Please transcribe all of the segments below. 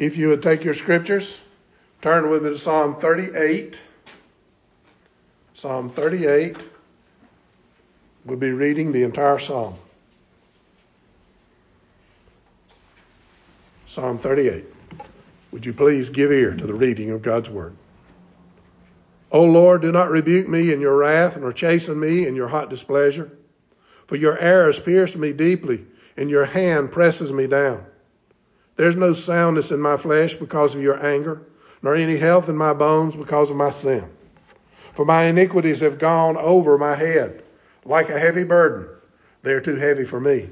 If you would take your scriptures, turn with me to Psalm 38. Psalm 38. We'll be reading the entire psalm. Psalm 38. Would you please give ear to the reading of God's word? O Lord, do not rebuke me in your wrath, nor chasten me in your hot displeasure. For your arrows pierced me deeply, and your hand presses me down. There's no soundness in my flesh because of your anger, nor any health in my bones because of my sin. For my iniquities have gone over my head like a heavy burden. They are too heavy for me.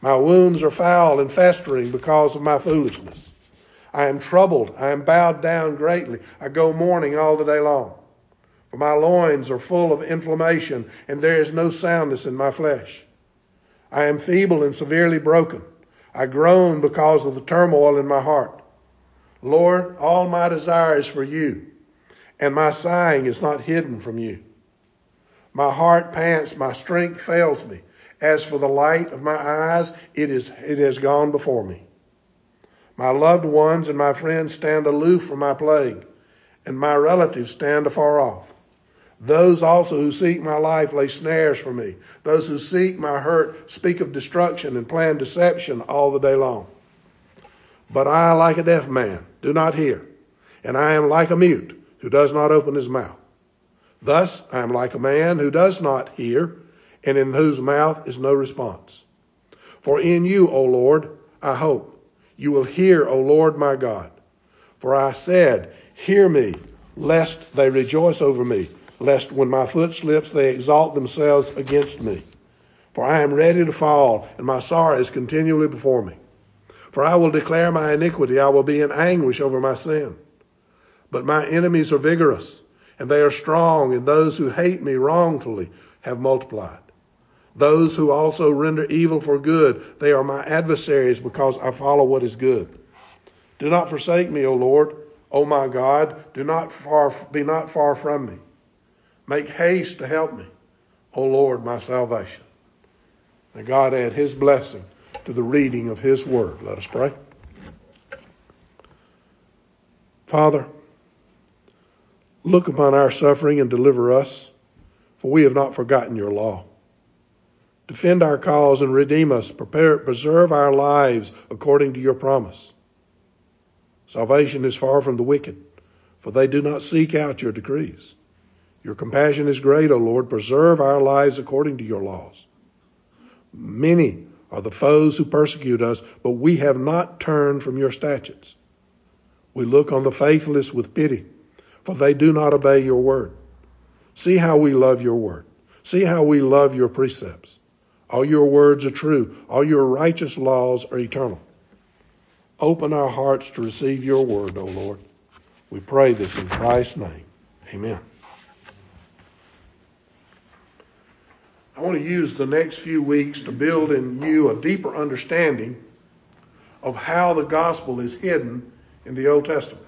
My wounds are foul and festering because of my foolishness. I am troubled. I am bowed down greatly. I go mourning all the day long. For my loins are full of inflammation, and there is no soundness in my flesh. I am feeble and severely broken. I groan because of the turmoil in my heart. Lord, all my desire is for you, and my sighing is not hidden from you. My heart pants, my strength fails me. As for the light of my eyes, it is it has gone before me. My loved ones and my friends stand aloof from my plague, and my relatives stand afar off. Those also who seek my life lay snares for me. Those who seek my hurt speak of destruction and plan deception all the day long. But I, like a deaf man, do not hear, and I am like a mute who does not open his mouth. Thus I am like a man who does not hear, and in whose mouth is no response. For in you, O Lord, I hope. You will hear, O Lord my God. For I said, Hear me, lest they rejoice over me, lest when my foot slips they exalt themselves against me. For I am ready to fall, and my sorrow is continually before me. For I will declare my iniquity, I will be in anguish over my sin. But my enemies are vigorous, and they are strong, and those who hate me wrongfully have multiplied. Those who also render evil for good, they are my adversaries because I follow what is good. Do not forsake me, O Lord, O my God, do not far, be not far from me. Make haste to help me, O Lord, my salvation. May God add his blessing to the reading of his word. Let us pray. Father, look upon our suffering and deliver us, for we have not forgotten your law. Defend our cause and redeem us. Prepare, preserve our lives according to your promise. Salvation is far from the wicked, for they do not seek out your decrees. Your compassion is great, O Lord. Preserve our lives according to your laws. Many are the foes who persecute us, but we have not turned from your statutes. We look on the faithless with pity, for they do not obey your word. See how we love your word. See how we love your precepts. All your words are true. All your righteous laws are eternal. Open our hearts to receive your word, O Lord. We pray this in Christ's name. Amen. I want to use the next few weeks to build in you a deeper understanding of how the gospel is hidden in the Old Testament.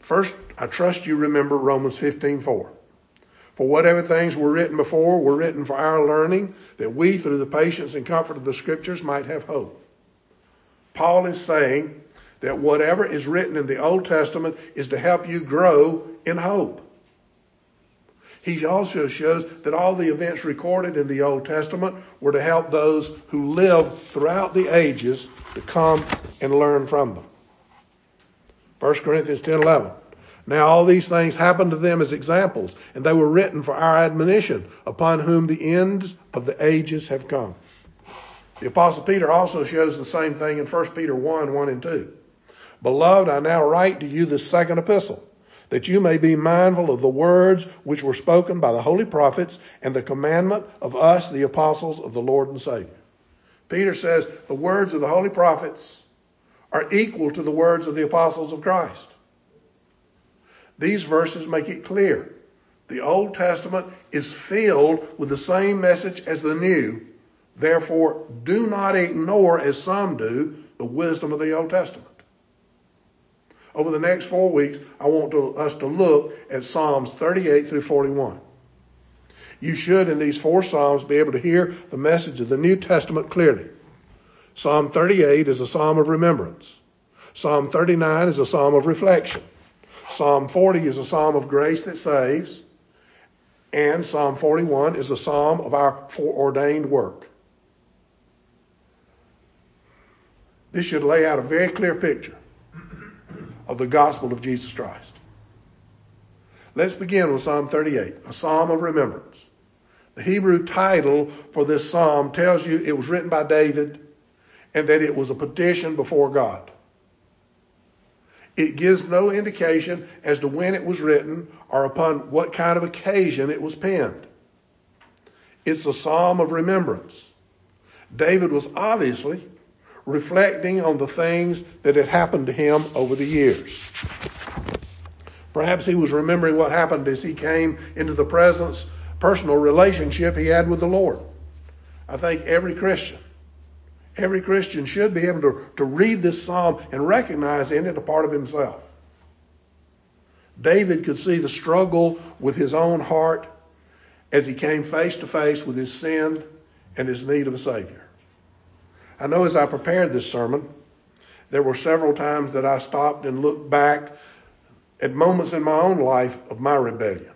First, I trust you remember Romans 15:4. For whatever things were written before were written for our learning, that we, through the patience and comfort of the Scriptures, might have hope. Paul is saying that whatever is written in the Old Testament is to help you grow in hope. He also shows that all the events recorded in the Old Testament were to help those who lived throughout the ages to come and learn from them. 1 Corinthians 10 11. Now all these things happened to them as examples, and they were written for our admonition, upon whom the ends of the ages have come. The Apostle Peter also shows the same thing in 1 Peter 1 1 and 2. Beloved, I now write to you the second epistle, that you may be mindful of the words which were spoken by the holy prophets and the commandment of us, the apostles of the Lord and Savior. Peter says the words of the holy prophets are equal to the words of the apostles of Christ. These verses make it clear. The Old Testament is filled with the same message as the New. Therefore, do not ignore, as some do, the wisdom of the Old Testament. Over the next four weeks, I want to, us to look at Psalms 38 through 41. You should, in these four Psalms, be able to hear the message of the New Testament clearly. Psalm 38 is a psalm of remembrance. Psalm 39 is a psalm of reflection. Psalm 40 is a psalm of grace that saves. And Psalm 41 is a psalm of our foreordained work. This should lay out a very clear picture of the gospel of Jesus Christ. Let's begin with Psalm 38, a psalm of remembrance. The Hebrew title for this psalm tells you it was written by David and that it was a petition before God. It gives no indication as to when it was written or upon what kind of occasion it was penned. It's a psalm of remembrance. David was obviously reflecting on the things that had happened to him over the years. Perhaps he was remembering what happened as he came into the presence, personal relationship he had with the Lord. I think every Christian, every Christian should be able to, to read this psalm and recognize in it a part of himself. David could see the struggle with his own heart as he came face to face with his sin and his need of a Savior. I know as I prepared this sermon, there were several times that I stopped and looked back at moments in my own life of my rebellion.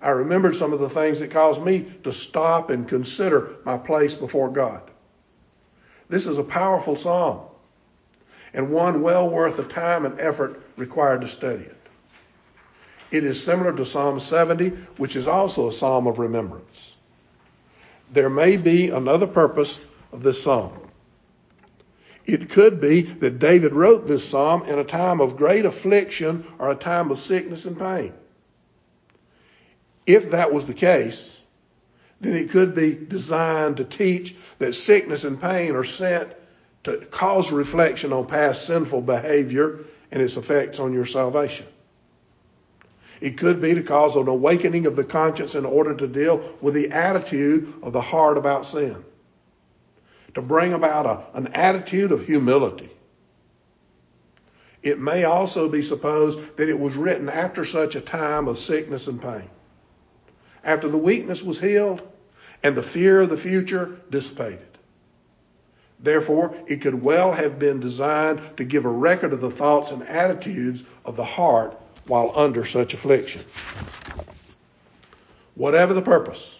I remembered some of the things that caused me to stop and consider my place before God. This is a powerful psalm and one well worth the time and effort required to study it. It is similar to Psalm 70, which is also a psalm of remembrance. There may be another purpose of this psalm. It could be that David wrote this psalm in a time of great affliction or a time of sickness and pain. If that was the case, then it could be designed to teach that sickness and pain are sent to cause reflection on past sinful behavior and its effects on your salvation. It could be to cause an awakening of the conscience in order to deal with the attitude of the heart about sin to bring about a, an attitude of humility. It may also be supposed that it was written after such a time of sickness and pain, after the weakness was healed and the fear of the future dissipated. Therefore, it could well have been designed to give a record of the thoughts and attitudes of the heart while under such affliction. Whatever the purpose,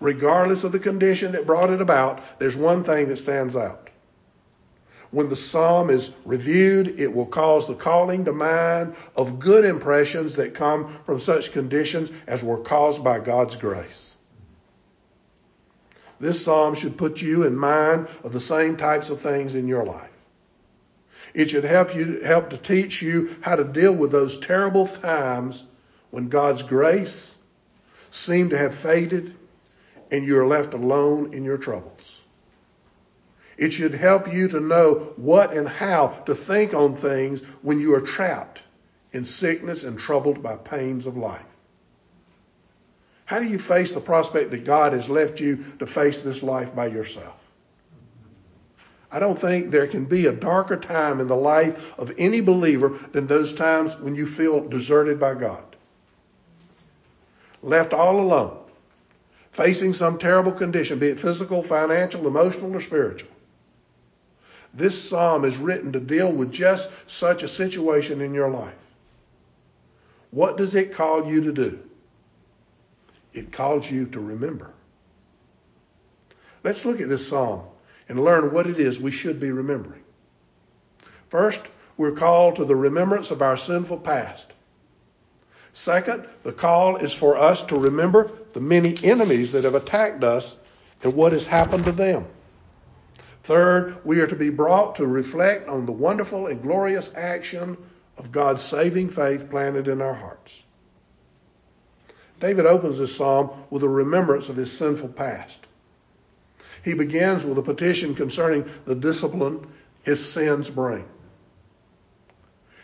regardless of the condition that brought it about, there's one thing that stands out. When the psalm is reviewed, it will cause the calling to mind of good impressions that come from such conditions as were caused by God's grace. This psalm should put you in mind of the same types of things in your life. It should help you help to teach you how to deal with those terrible times when God's grace seemed to have faded and you are left alone in your troubles. It should help you to know what and how to think on things when you are trapped in sickness and troubled by pains of life. How do you face the prospect that God has left you to face this life by yourself? I don't think there can be a darker time in the life of any believer than those times when you feel deserted by God. Left all alone facing some terrible condition, be it physical, financial, emotional, or spiritual. This psalm is written to deal with just such a situation in your life. What does it call you to do? It calls you to remember. Let's look at this psalm and learn what it is we should be remembering. First, we're called to the remembrance of our sinful past. Second, the call is for us to remember the many enemies that have attacked us and what has happened to them. Third, we are to be brought to reflect on the wonderful and glorious action of God's saving faith planted in our hearts. David opens this psalm with a remembrance of his sinful past. He begins with a petition concerning the discipline his sins bring.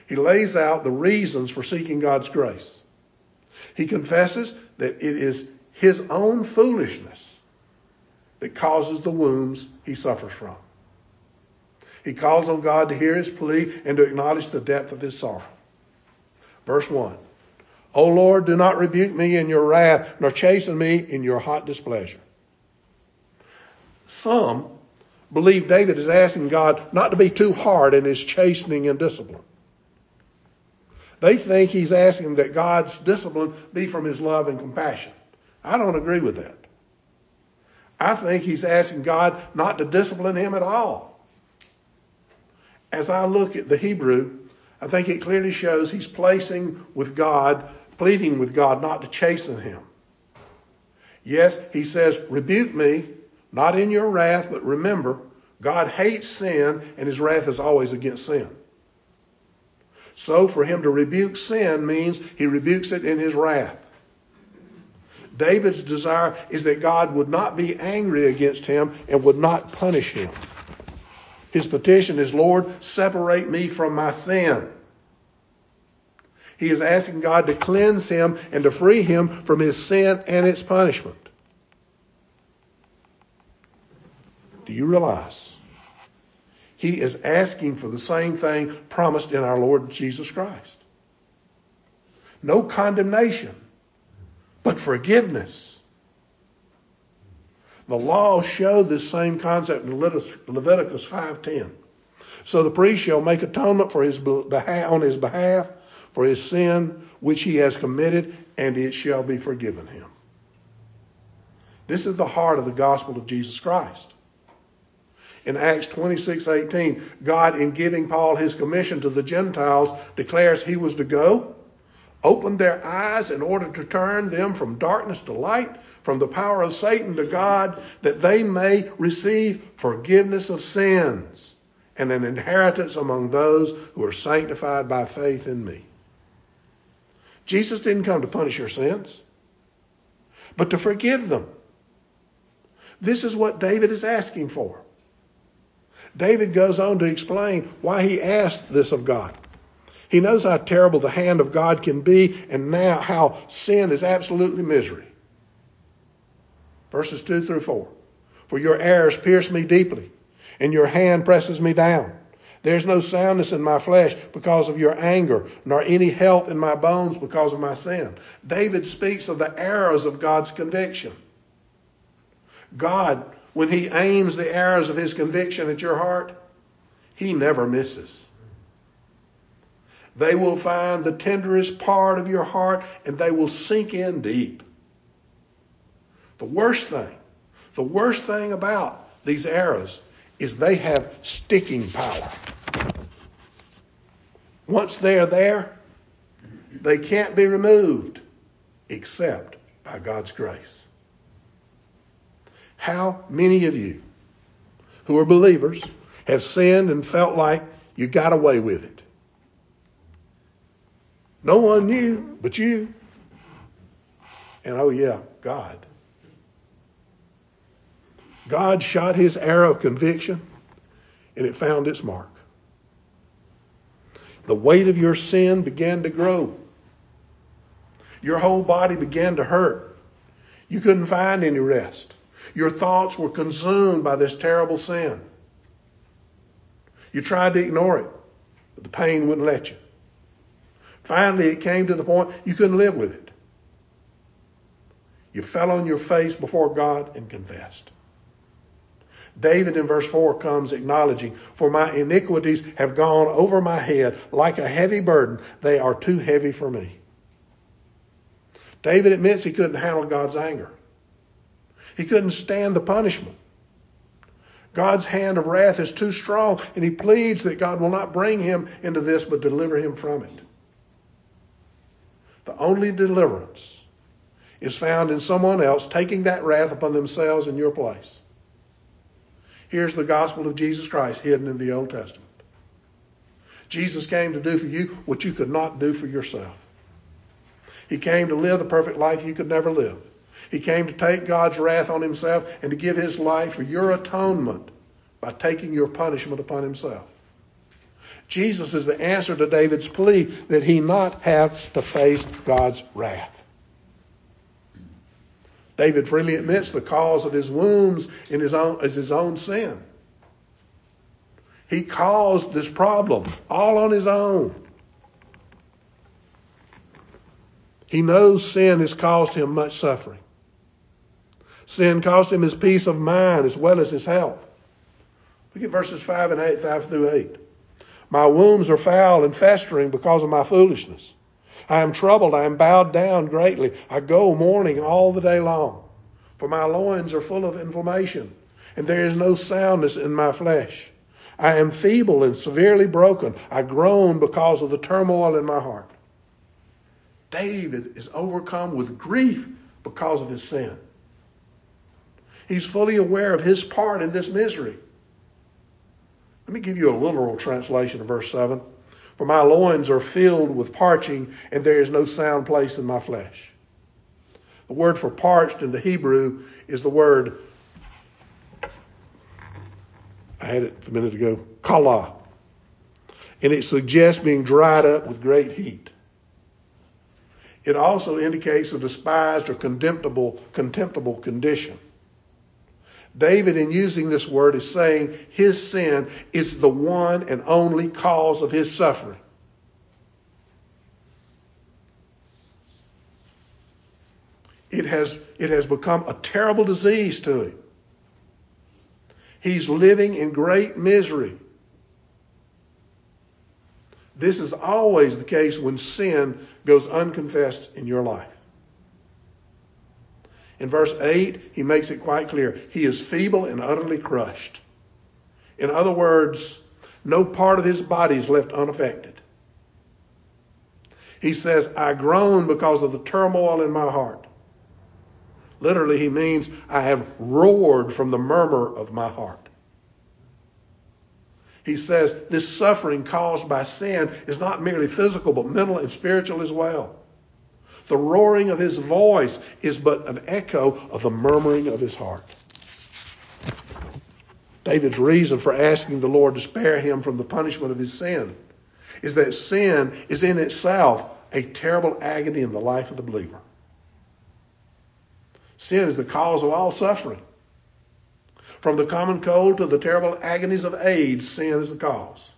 He lays out the reasons for seeking God's grace. He confesses that it is his own foolishness that causes the wounds he suffers from. He calls on God to hear his plea and to acknowledge the depth of his sorrow. Verse 1 O Lord, do not rebuke me in your wrath, nor chasten me in your hot displeasure. Some believe David is asking God not to be too hard in his chastening and discipline. They think he's asking that God's discipline be from his love and compassion. I don't agree with that. I think he's asking God not to discipline him at all. As I look at the Hebrew, I think it clearly shows he's placing with God, pleading with God not to chasten him. Yes, he says, rebuke me, not in your wrath, but remember, God hates sin and his wrath is always against sin. So for him to rebuke sin means he rebukes it in his wrath. David's desire is that God would not be angry against him and would not punish him. His petition is, Lord, separate me from my sin. He is asking God to cleanse him and to free him from his sin and its punishment. Do you realize? He is asking for the same thing promised in our Lord Jesus Christ. No condemnation, but forgiveness. The law showed this same concept in Leviticus 5:10. So the priest shall make atonement for his behalf, on his behalf for his sin which he has committed, and it shall be forgiven him. This is the heart of the gospel of Jesus Christ. In Acts 26:18, God in giving Paul his commission to the Gentiles declares he was to go, open their eyes in order to turn them from darkness to light, from the power of Satan to God, that they may receive forgiveness of sins and an inheritance among those who are sanctified by faith in me. Jesus didn't come to punish your sins, but to forgive them. This is what David is asking for. David goes on to explain why he asked this of God. He knows how terrible the hand of God can be and now how sin is absolutely misery. Verses 2 through 4. For your arrows pierce me deeply, and your hand presses me down. There's no soundness in my flesh because of your anger, nor any health in my bones because of my sin. David speaks of the arrows of God's conviction. God when he aims the arrows of his conviction at your heart, he never misses. They will find the tenderest part of your heart and they will sink in deep. The worst thing, the worst thing about these arrows is they have sticking power. Once they are there, they can't be removed except by God's grace. How many of you who are believers have sinned and felt like you got away with it? No one knew but you. And oh, yeah, God. God shot his arrow of conviction and it found its mark. The weight of your sin began to grow. Your whole body began to hurt. You couldn't find any rest. Your thoughts were consumed by this terrible sin. You tried to ignore it, but the pain wouldn't let you. Finally, it came to the point you couldn't live with it. You fell on your face before God and confessed. David in verse 4 comes acknowledging, For my iniquities have gone over my head like a heavy burden. They are too heavy for me. David admits he couldn't handle God's anger. He couldn't stand the punishment. God's hand of wrath is too strong, and he pleads that God will not bring him into this, but deliver him from it. The only deliverance is found in someone else taking that wrath upon themselves in your place. Here's the gospel of Jesus Christ hidden in the Old Testament. Jesus came to do for you what you could not do for yourself. He came to live the perfect life you could never live. He came to take God's wrath on himself and to give his life for your atonement by taking your punishment upon himself. Jesus is the answer to David's plea that he not have to face God's wrath. David freely admits the cause of his wounds in his own, is his own sin. He caused this problem all on his own. He knows sin has caused him much suffering. Sin cost him his peace of mind as well as his health. Look at verses 5 and 8, 5 through 8. My wombs are foul and festering because of my foolishness. I am troubled. I am bowed down greatly. I go mourning all the day long. For my loins are full of inflammation, and there is no soundness in my flesh. I am feeble and severely broken. I groan because of the turmoil in my heart. David is overcome with grief because of his sin. He's fully aware of his part in this misery. Let me give you a literal translation of verse 7. For my loins are filled with parching, and there is no sound place in my flesh. The word for parched in the Hebrew is the word, I had it a minute ago, kala. And it suggests being dried up with great heat. It also indicates a despised or contemptible, contemptible condition. David, in using this word, is saying his sin is the one and only cause of his suffering. It has, it has become a terrible disease to him. He's living in great misery. This is always the case when sin goes unconfessed in your life. In verse 8, he makes it quite clear. He is feeble and utterly crushed. In other words, no part of his body is left unaffected. He says, I groan because of the turmoil in my heart. Literally, he means, I have roared from the murmur of my heart. He says, this suffering caused by sin is not merely physical, but mental and spiritual as well. The roaring of his voice is but an echo of the murmuring of his heart. David's reason for asking the Lord to spare him from the punishment of his sin is that sin is in itself a terrible agony in the life of the believer. Sin is the cause of all suffering. From the common cold to the terrible agonies of AIDS, sin is the cause.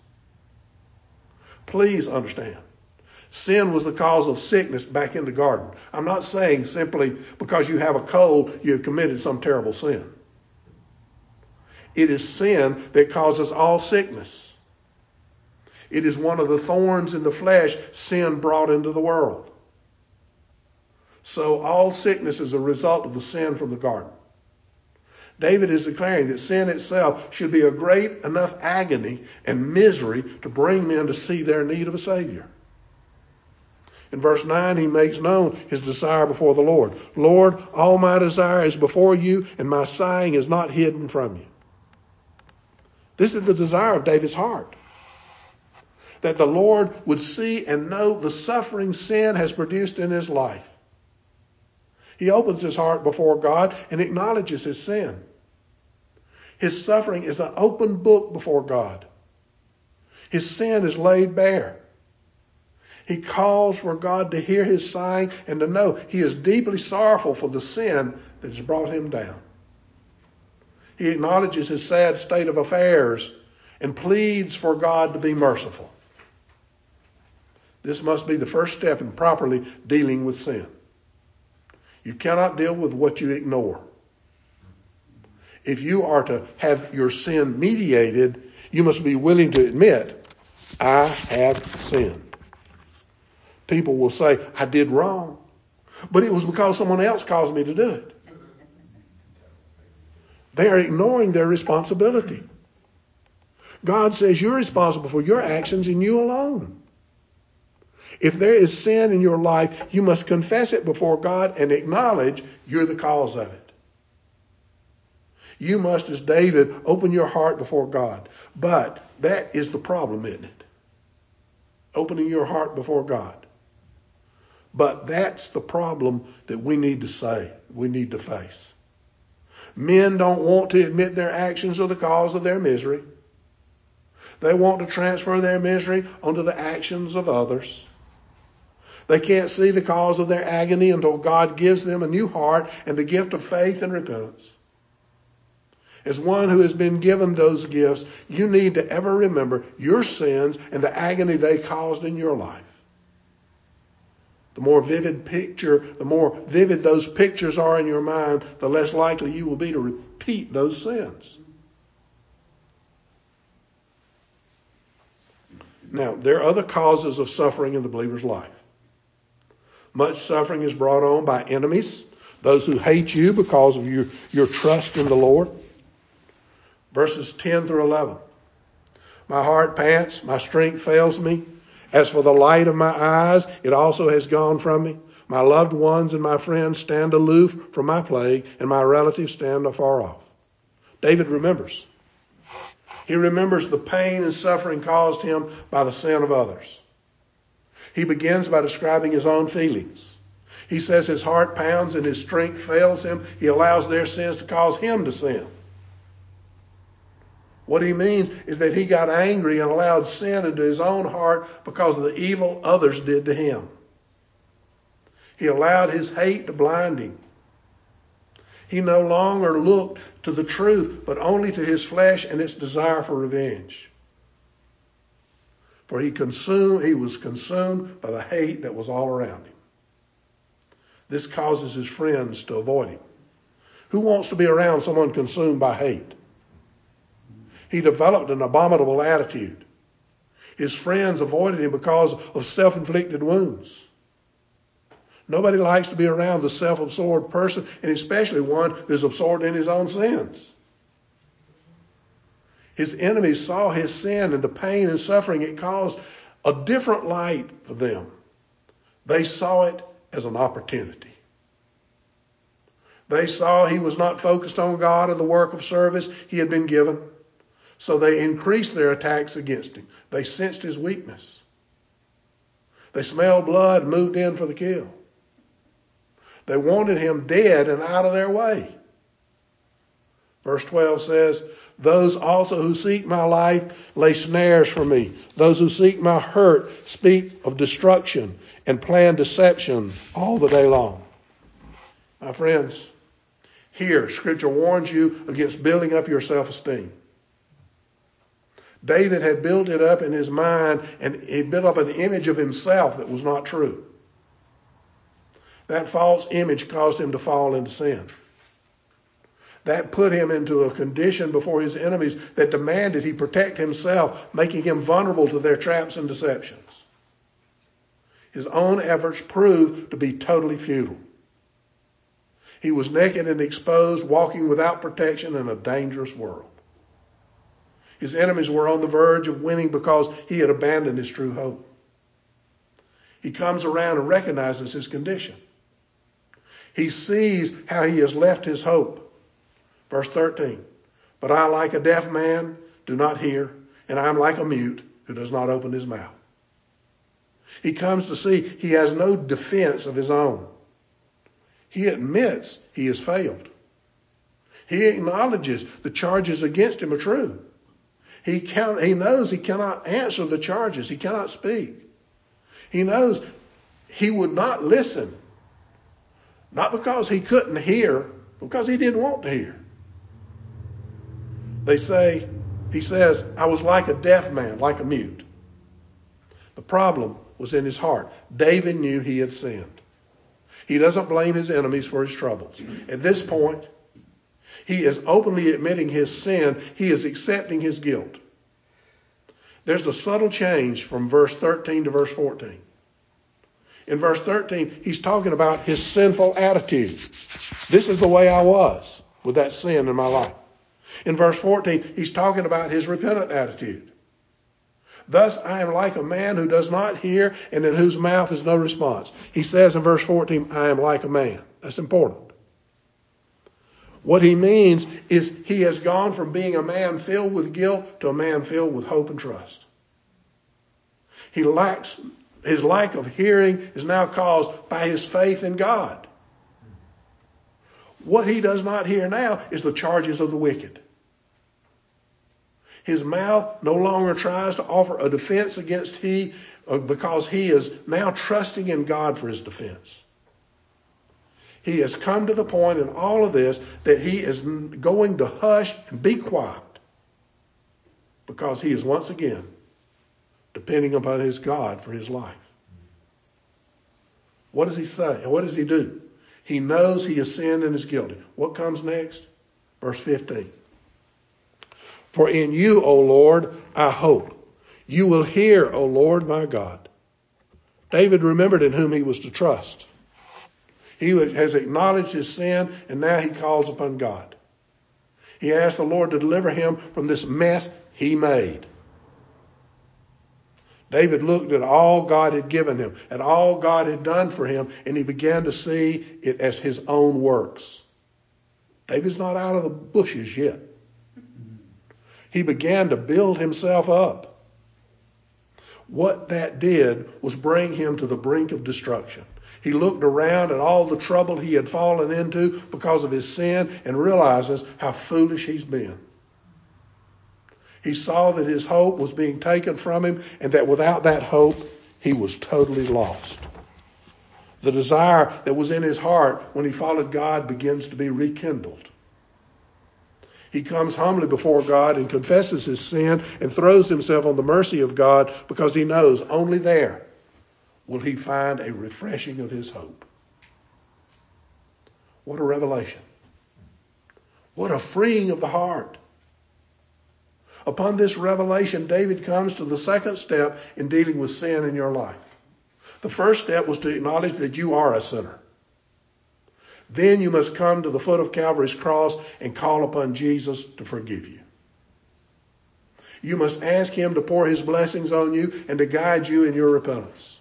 Please understand. Sin was the cause of sickness back in the garden. I'm not saying simply because you have a cold, you have committed some terrible sin. It is sin that causes all sickness. It is one of the thorns in the flesh sin brought into the world. So all sickness is a result of the sin from the garden. David is declaring that sin itself should be a great enough agony and misery to bring men to see their need of a Savior. In verse 9, he makes known his desire before the Lord. Lord, all my desire is before you, and my sighing is not hidden from you. This is the desire of David's heart. That the Lord would see and know the suffering sin has produced in his life. He opens his heart before God and acknowledges his sin. His suffering is an open book before God. His sin is laid bare. He calls for God to hear his sighing and to know he is deeply sorrowful for the sin that has brought him down. He acknowledges his sad state of affairs and pleads for God to be merciful. This must be the first step in properly dealing with sin. You cannot deal with what you ignore. If you are to have your sin mediated, you must be willing to admit, I have sinned. People will say, I did wrong, but it was because someone else caused me to do it. They are ignoring their responsibility. God says you're responsible for your actions and you alone. If there is sin in your life, you must confess it before God and acknowledge you're the cause of it. You must, as David, open your heart before God. But that is the problem, isn't it? Opening your heart before God. But that's the problem that we need to say, we need to face. Men don't want to admit their actions are the cause of their misery. They want to transfer their misery onto the actions of others. They can't see the cause of their agony until God gives them a new heart and the gift of faith and repentance. As one who has been given those gifts, you need to ever remember your sins and the agony they caused in your life. The more vivid picture, the more vivid those pictures are in your mind, the less likely you will be to repeat those sins. Now, there are other causes of suffering in the believer's life. Much suffering is brought on by enemies, those who hate you because of your, your trust in the Lord. Verses 10 through 11. My heart pants, my strength fails me. As for the light of my eyes, it also has gone from me. My loved ones and my friends stand aloof from my plague, and my relatives stand afar off. David remembers. He remembers the pain and suffering caused him by the sin of others. He begins by describing his own feelings. He says his heart pounds and his strength fails him. He allows their sins to cause him to sin. What he means is that he got angry and allowed sin into his own heart because of the evil others did to him. He allowed his hate to blind him. He no longer looked to the truth, but only to his flesh and its desire for revenge. For he consumed, he was consumed by the hate that was all around him. This causes his friends to avoid him. Who wants to be around someone consumed by hate? He developed an abominable attitude. His friends avoided him because of self inflicted wounds. Nobody likes to be around the self absorbed person, and especially one who's absorbed in his own sins. His enemies saw his sin and the pain and suffering it caused a different light for them. They saw it as an opportunity. They saw he was not focused on God or the work of service he had been given. So they increased their attacks against him. They sensed his weakness. They smelled blood and moved in for the kill. They wanted him dead and out of their way. Verse 12 says, Those also who seek my life lay snares for me. Those who seek my hurt speak of destruction and plan deception all the day long. My friends, here, Scripture warns you against building up your self esteem. David had built it up in his mind and he built up an image of himself that was not true. That false image caused him to fall into sin. That put him into a condition before his enemies that demanded he protect himself, making him vulnerable to their traps and deceptions. His own efforts proved to be totally futile. He was naked and exposed, walking without protection in a dangerous world. His enemies were on the verge of winning because he had abandoned his true hope. He comes around and recognizes his condition. He sees how he has left his hope. Verse 13. But I, like a deaf man, do not hear, and I am like a mute who does not open his mouth. He comes to see he has no defense of his own. He admits he has failed. He acknowledges the charges against him are true. He, can, he knows he cannot answer the charges. He cannot speak. He knows he would not listen. Not because he couldn't hear, because he didn't want to hear. They say, he says, I was like a deaf man, like a mute. The problem was in his heart. David knew he had sinned. He doesn't blame his enemies for his troubles. At this point, he is openly admitting his sin. He is accepting his guilt. There's a subtle change from verse 13 to verse 14. In verse 13, he's talking about his sinful attitude. This is the way I was with that sin in my life. In verse 14, he's talking about his repentant attitude. Thus I am like a man who does not hear and in whose mouth is no response. He says in verse 14, I am like a man. That's important. What he means is he has gone from being a man filled with guilt to a man filled with hope and trust. He lacks, his lack of hearing is now caused by his faith in God. What he does not hear now is the charges of the wicked. His mouth no longer tries to offer a defense against he uh, because he is now trusting in God for his defense. He has come to the point in all of this that he is going to hush and be quiet because he is once again depending upon his God for his life. What does he say? And what does he do? He knows he has sinned and is guilty. What comes next? Verse 15. For in you, O Lord, I hope. You will hear, O Lord my God. David remembered in whom he was to trust. He has acknowledged his sin and now he calls upon God. He asked the Lord to deliver him from this mess he made. David looked at all God had given him, at all God had done for him, and he began to see it as his own works. David's not out of the bushes yet. He began to build himself up. What that did was bring him to the brink of destruction. He looked around at all the trouble he had fallen into because of his sin and realizes how foolish he's been. He saw that his hope was being taken from him and that without that hope, he was totally lost. The desire that was in his heart when he followed God begins to be rekindled. He comes humbly before God and confesses his sin and throws himself on the mercy of God because he knows only there will he find a refreshing of his hope. What a revelation. What a freeing of the heart. Upon this revelation, David comes to the second step in dealing with sin in your life. The first step was to acknowledge that you are a sinner. Then you must come to the foot of Calvary's cross and call upon Jesus to forgive you. You must ask him to pour his blessings on you and to guide you in your repentance.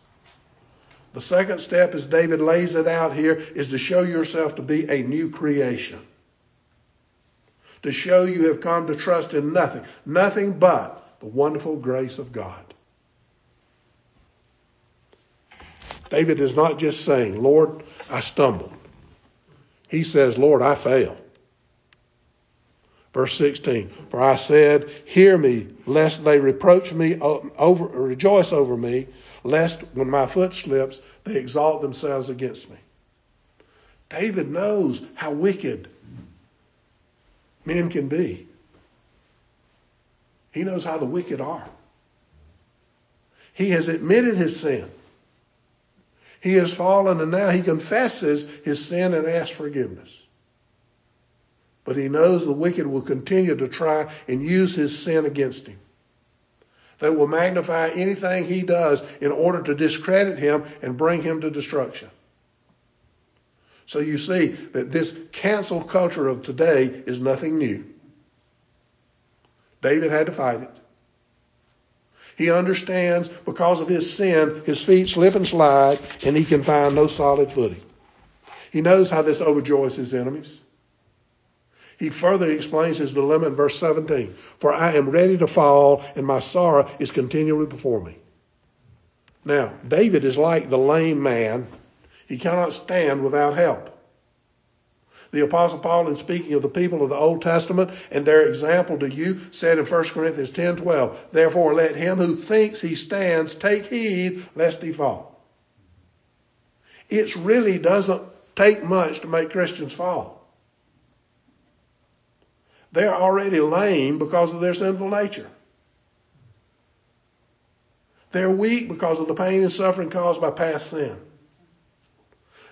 The second step, as David lays it out here, is to show yourself to be a new creation to show you have come to trust in nothing, nothing but the wonderful grace of God. David is not just saying, Lord, I stumbled. He says, Lord, I failed. Verse 16, for I said, hear me, lest they reproach me, over, rejoice over me, lest when my foot slips, they exalt themselves against me. David knows how wicked men can be. He knows how the wicked are. He has admitted his sin. He has fallen and now he confesses his sin and asks forgiveness. But he knows the wicked will continue to try and use his sin against him. They will magnify anything he does in order to discredit him and bring him to destruction. So you see that this cancel culture of today is nothing new. David had to fight it. He understands because of his sin, his feet slip and slide, and he can find no solid footing. He knows how this overjoys his enemies. He further explains his dilemma in verse 17. For I am ready to fall, and my sorrow is continually before me. Now, David is like the lame man he cannot stand without help. The apostle Paul, in speaking of the people of the Old Testament and their example to you, said in 1 Corinthians 10, 12, Therefore let him who thinks he stands take heed lest he fall. It really doesn't take much to make Christians fall. They're already lame because of their sinful nature. They're weak because of the pain and suffering caused by past sin.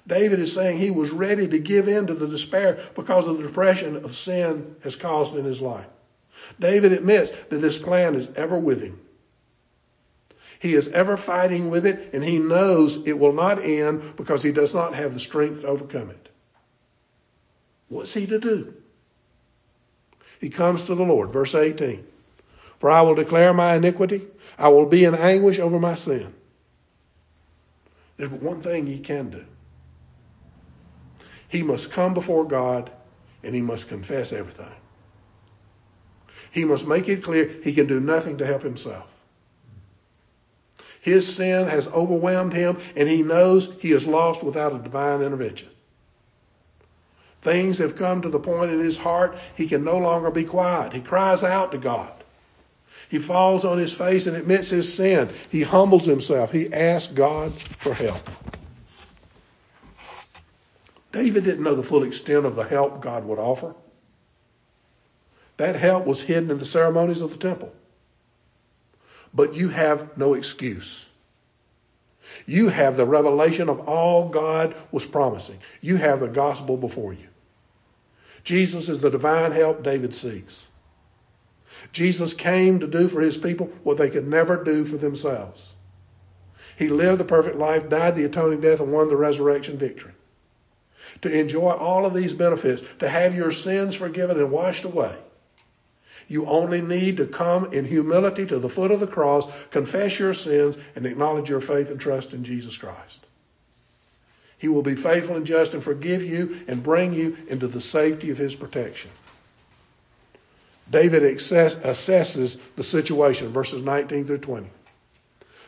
David is saying he was ready to give in to the despair because of the depression of sin has caused in his life. David admits that this plan is ever with him. He is ever fighting with it, and he knows it will not end because he does not have the strength to overcome it. What's he to do? He comes to the Lord. Verse 18. For I will declare my iniquity. I will be in anguish over my sin. There's one thing he can do. He must come before God and he must confess everything. He must make it clear he can do nothing to help himself. His sin has overwhelmed him and he knows he is lost without a divine intervention. Things have come to the point in his heart he can no longer be quiet. He cries out to God. He falls on his face and admits his sin. He humbles himself. He asks God for help. David didn't know the full extent of the help God would offer. That help was hidden in the ceremonies of the temple. But you have no excuse. You have the revelation of all God was promising. You have the gospel before you. Jesus is the divine help David seeks. Jesus came to do for his people what they could never do for themselves. He lived the perfect life, died the atoning death, and won the resurrection victory. To enjoy all of these benefits, to have your sins forgiven and washed away, you only need to come in humility to the foot of the cross, confess your sins, and acknowledge your faith and trust in Jesus Christ. He will be faithful and just and forgive you and bring you into the safety of his protection. David assess, assesses the situation, verses 19 through 20.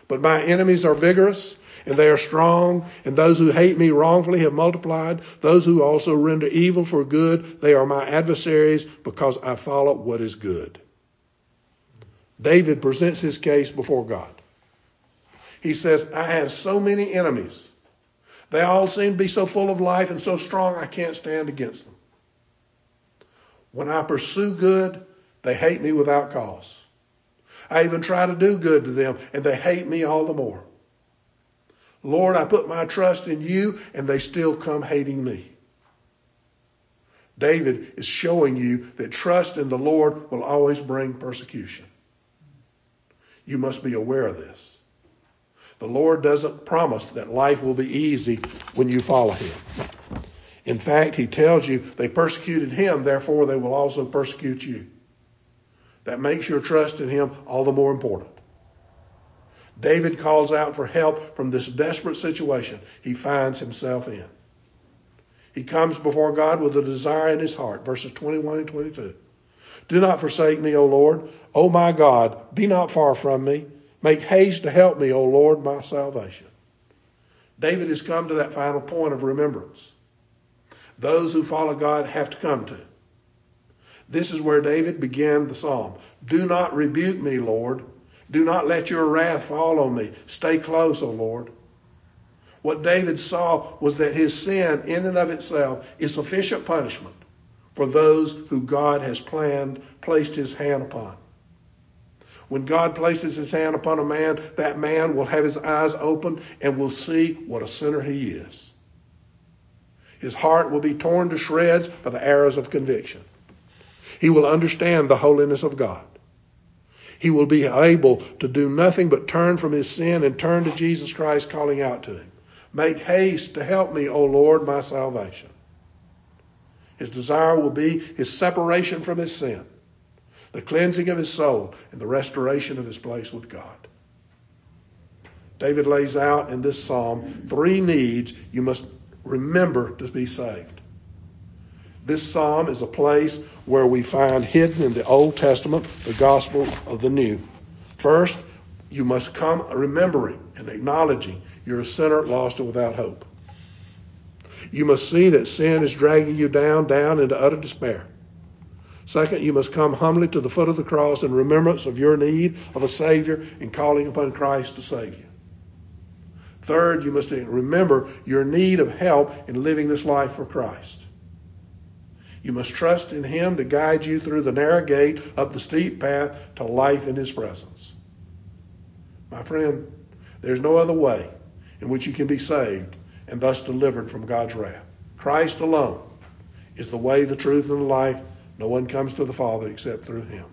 But my enemies are vigorous, and they are strong, and those who hate me wrongfully have multiplied. Those who also render evil for good, they are my adversaries, because I follow what is good. David presents his case before God. He says, I have so many enemies. They all seem to be so full of life and so strong, I can't stand against them. When I pursue good, they hate me without cause. I even try to do good to them, and they hate me all the more. Lord, I put my trust in you, and they still come hating me. David is showing you that trust in the Lord will always bring persecution. You must be aware of this. The Lord doesn't promise that life will be easy when you follow Him. In fact, He tells you they persecuted Him, therefore they will also persecute you. That makes your trust in Him all the more important. David calls out for help from this desperate situation he finds himself in. He comes before God with a desire in his heart, verses 21 and 22. Do not forsake me, O Lord. O my God, be not far from me. Make haste to help me, O Lord, my salvation. David has come to that final point of remembrance. Those who follow God have to come to. This is where David began the psalm. Do not rebuke me, Lord. Do not let your wrath fall on me. Stay close, O Lord. What David saw was that his sin, in and of itself, is sufficient punishment for those who God has planned, placed his hand upon. When God places his hand upon a man, that man will have his eyes open and will see what a sinner he is. His heart will be torn to shreds by the arrows of conviction. He will understand the holiness of God. He will be able to do nothing but turn from his sin and turn to Jesus Christ, calling out to him, Make haste to help me, O Lord, my salvation. His desire will be his separation from his sin, the cleansing of his soul, and the restoration of his place with God. David lays out in this psalm three needs you must remember to be saved. This psalm is a place where we find hidden in the Old Testament the gospel of the New. First, you must come remembering and acknowledging you're a sinner lost and without hope. You must see that sin is dragging you down, down into utter despair. Second, you must come humbly to the foot of the cross in remembrance of your need of a Savior and calling upon Christ to save you. Third, you must remember your need of help in living this life for Christ. You must trust in Him to guide you through the narrow gate up the steep path to life in His presence. My friend, there's no other way in which you can be saved and thus delivered from God's wrath. Christ alone is the way, the truth, and the life. No one comes to the Father except through Him.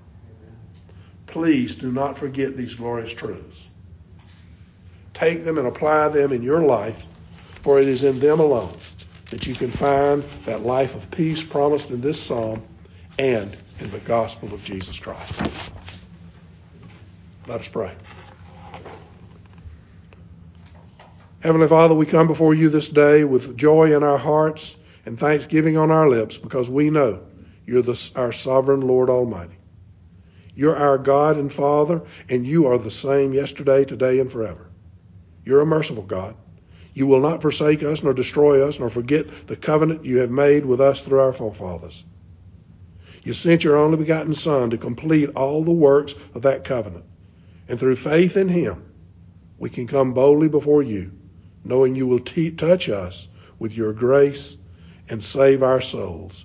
Please do not forget these glorious truths. Take them and apply them in your life, for it is in them alone that you can find that life of peace promised in this psalm and in the gospel of Jesus Christ. Let us pray. Heavenly Father, we come before you this day with joy in our hearts and thanksgiving on our lips because we know you're the, our sovereign Lord Almighty. You're our God and Father, and you are the same yesterday, today, and forever. You're a merciful God. You will not forsake us, nor destroy us, nor forget the covenant you have made with us through our forefathers. You sent your only begotten Son to complete all the works of that covenant. And through faith in him, we can come boldly before you, knowing you will t- touch us with your grace and save our souls.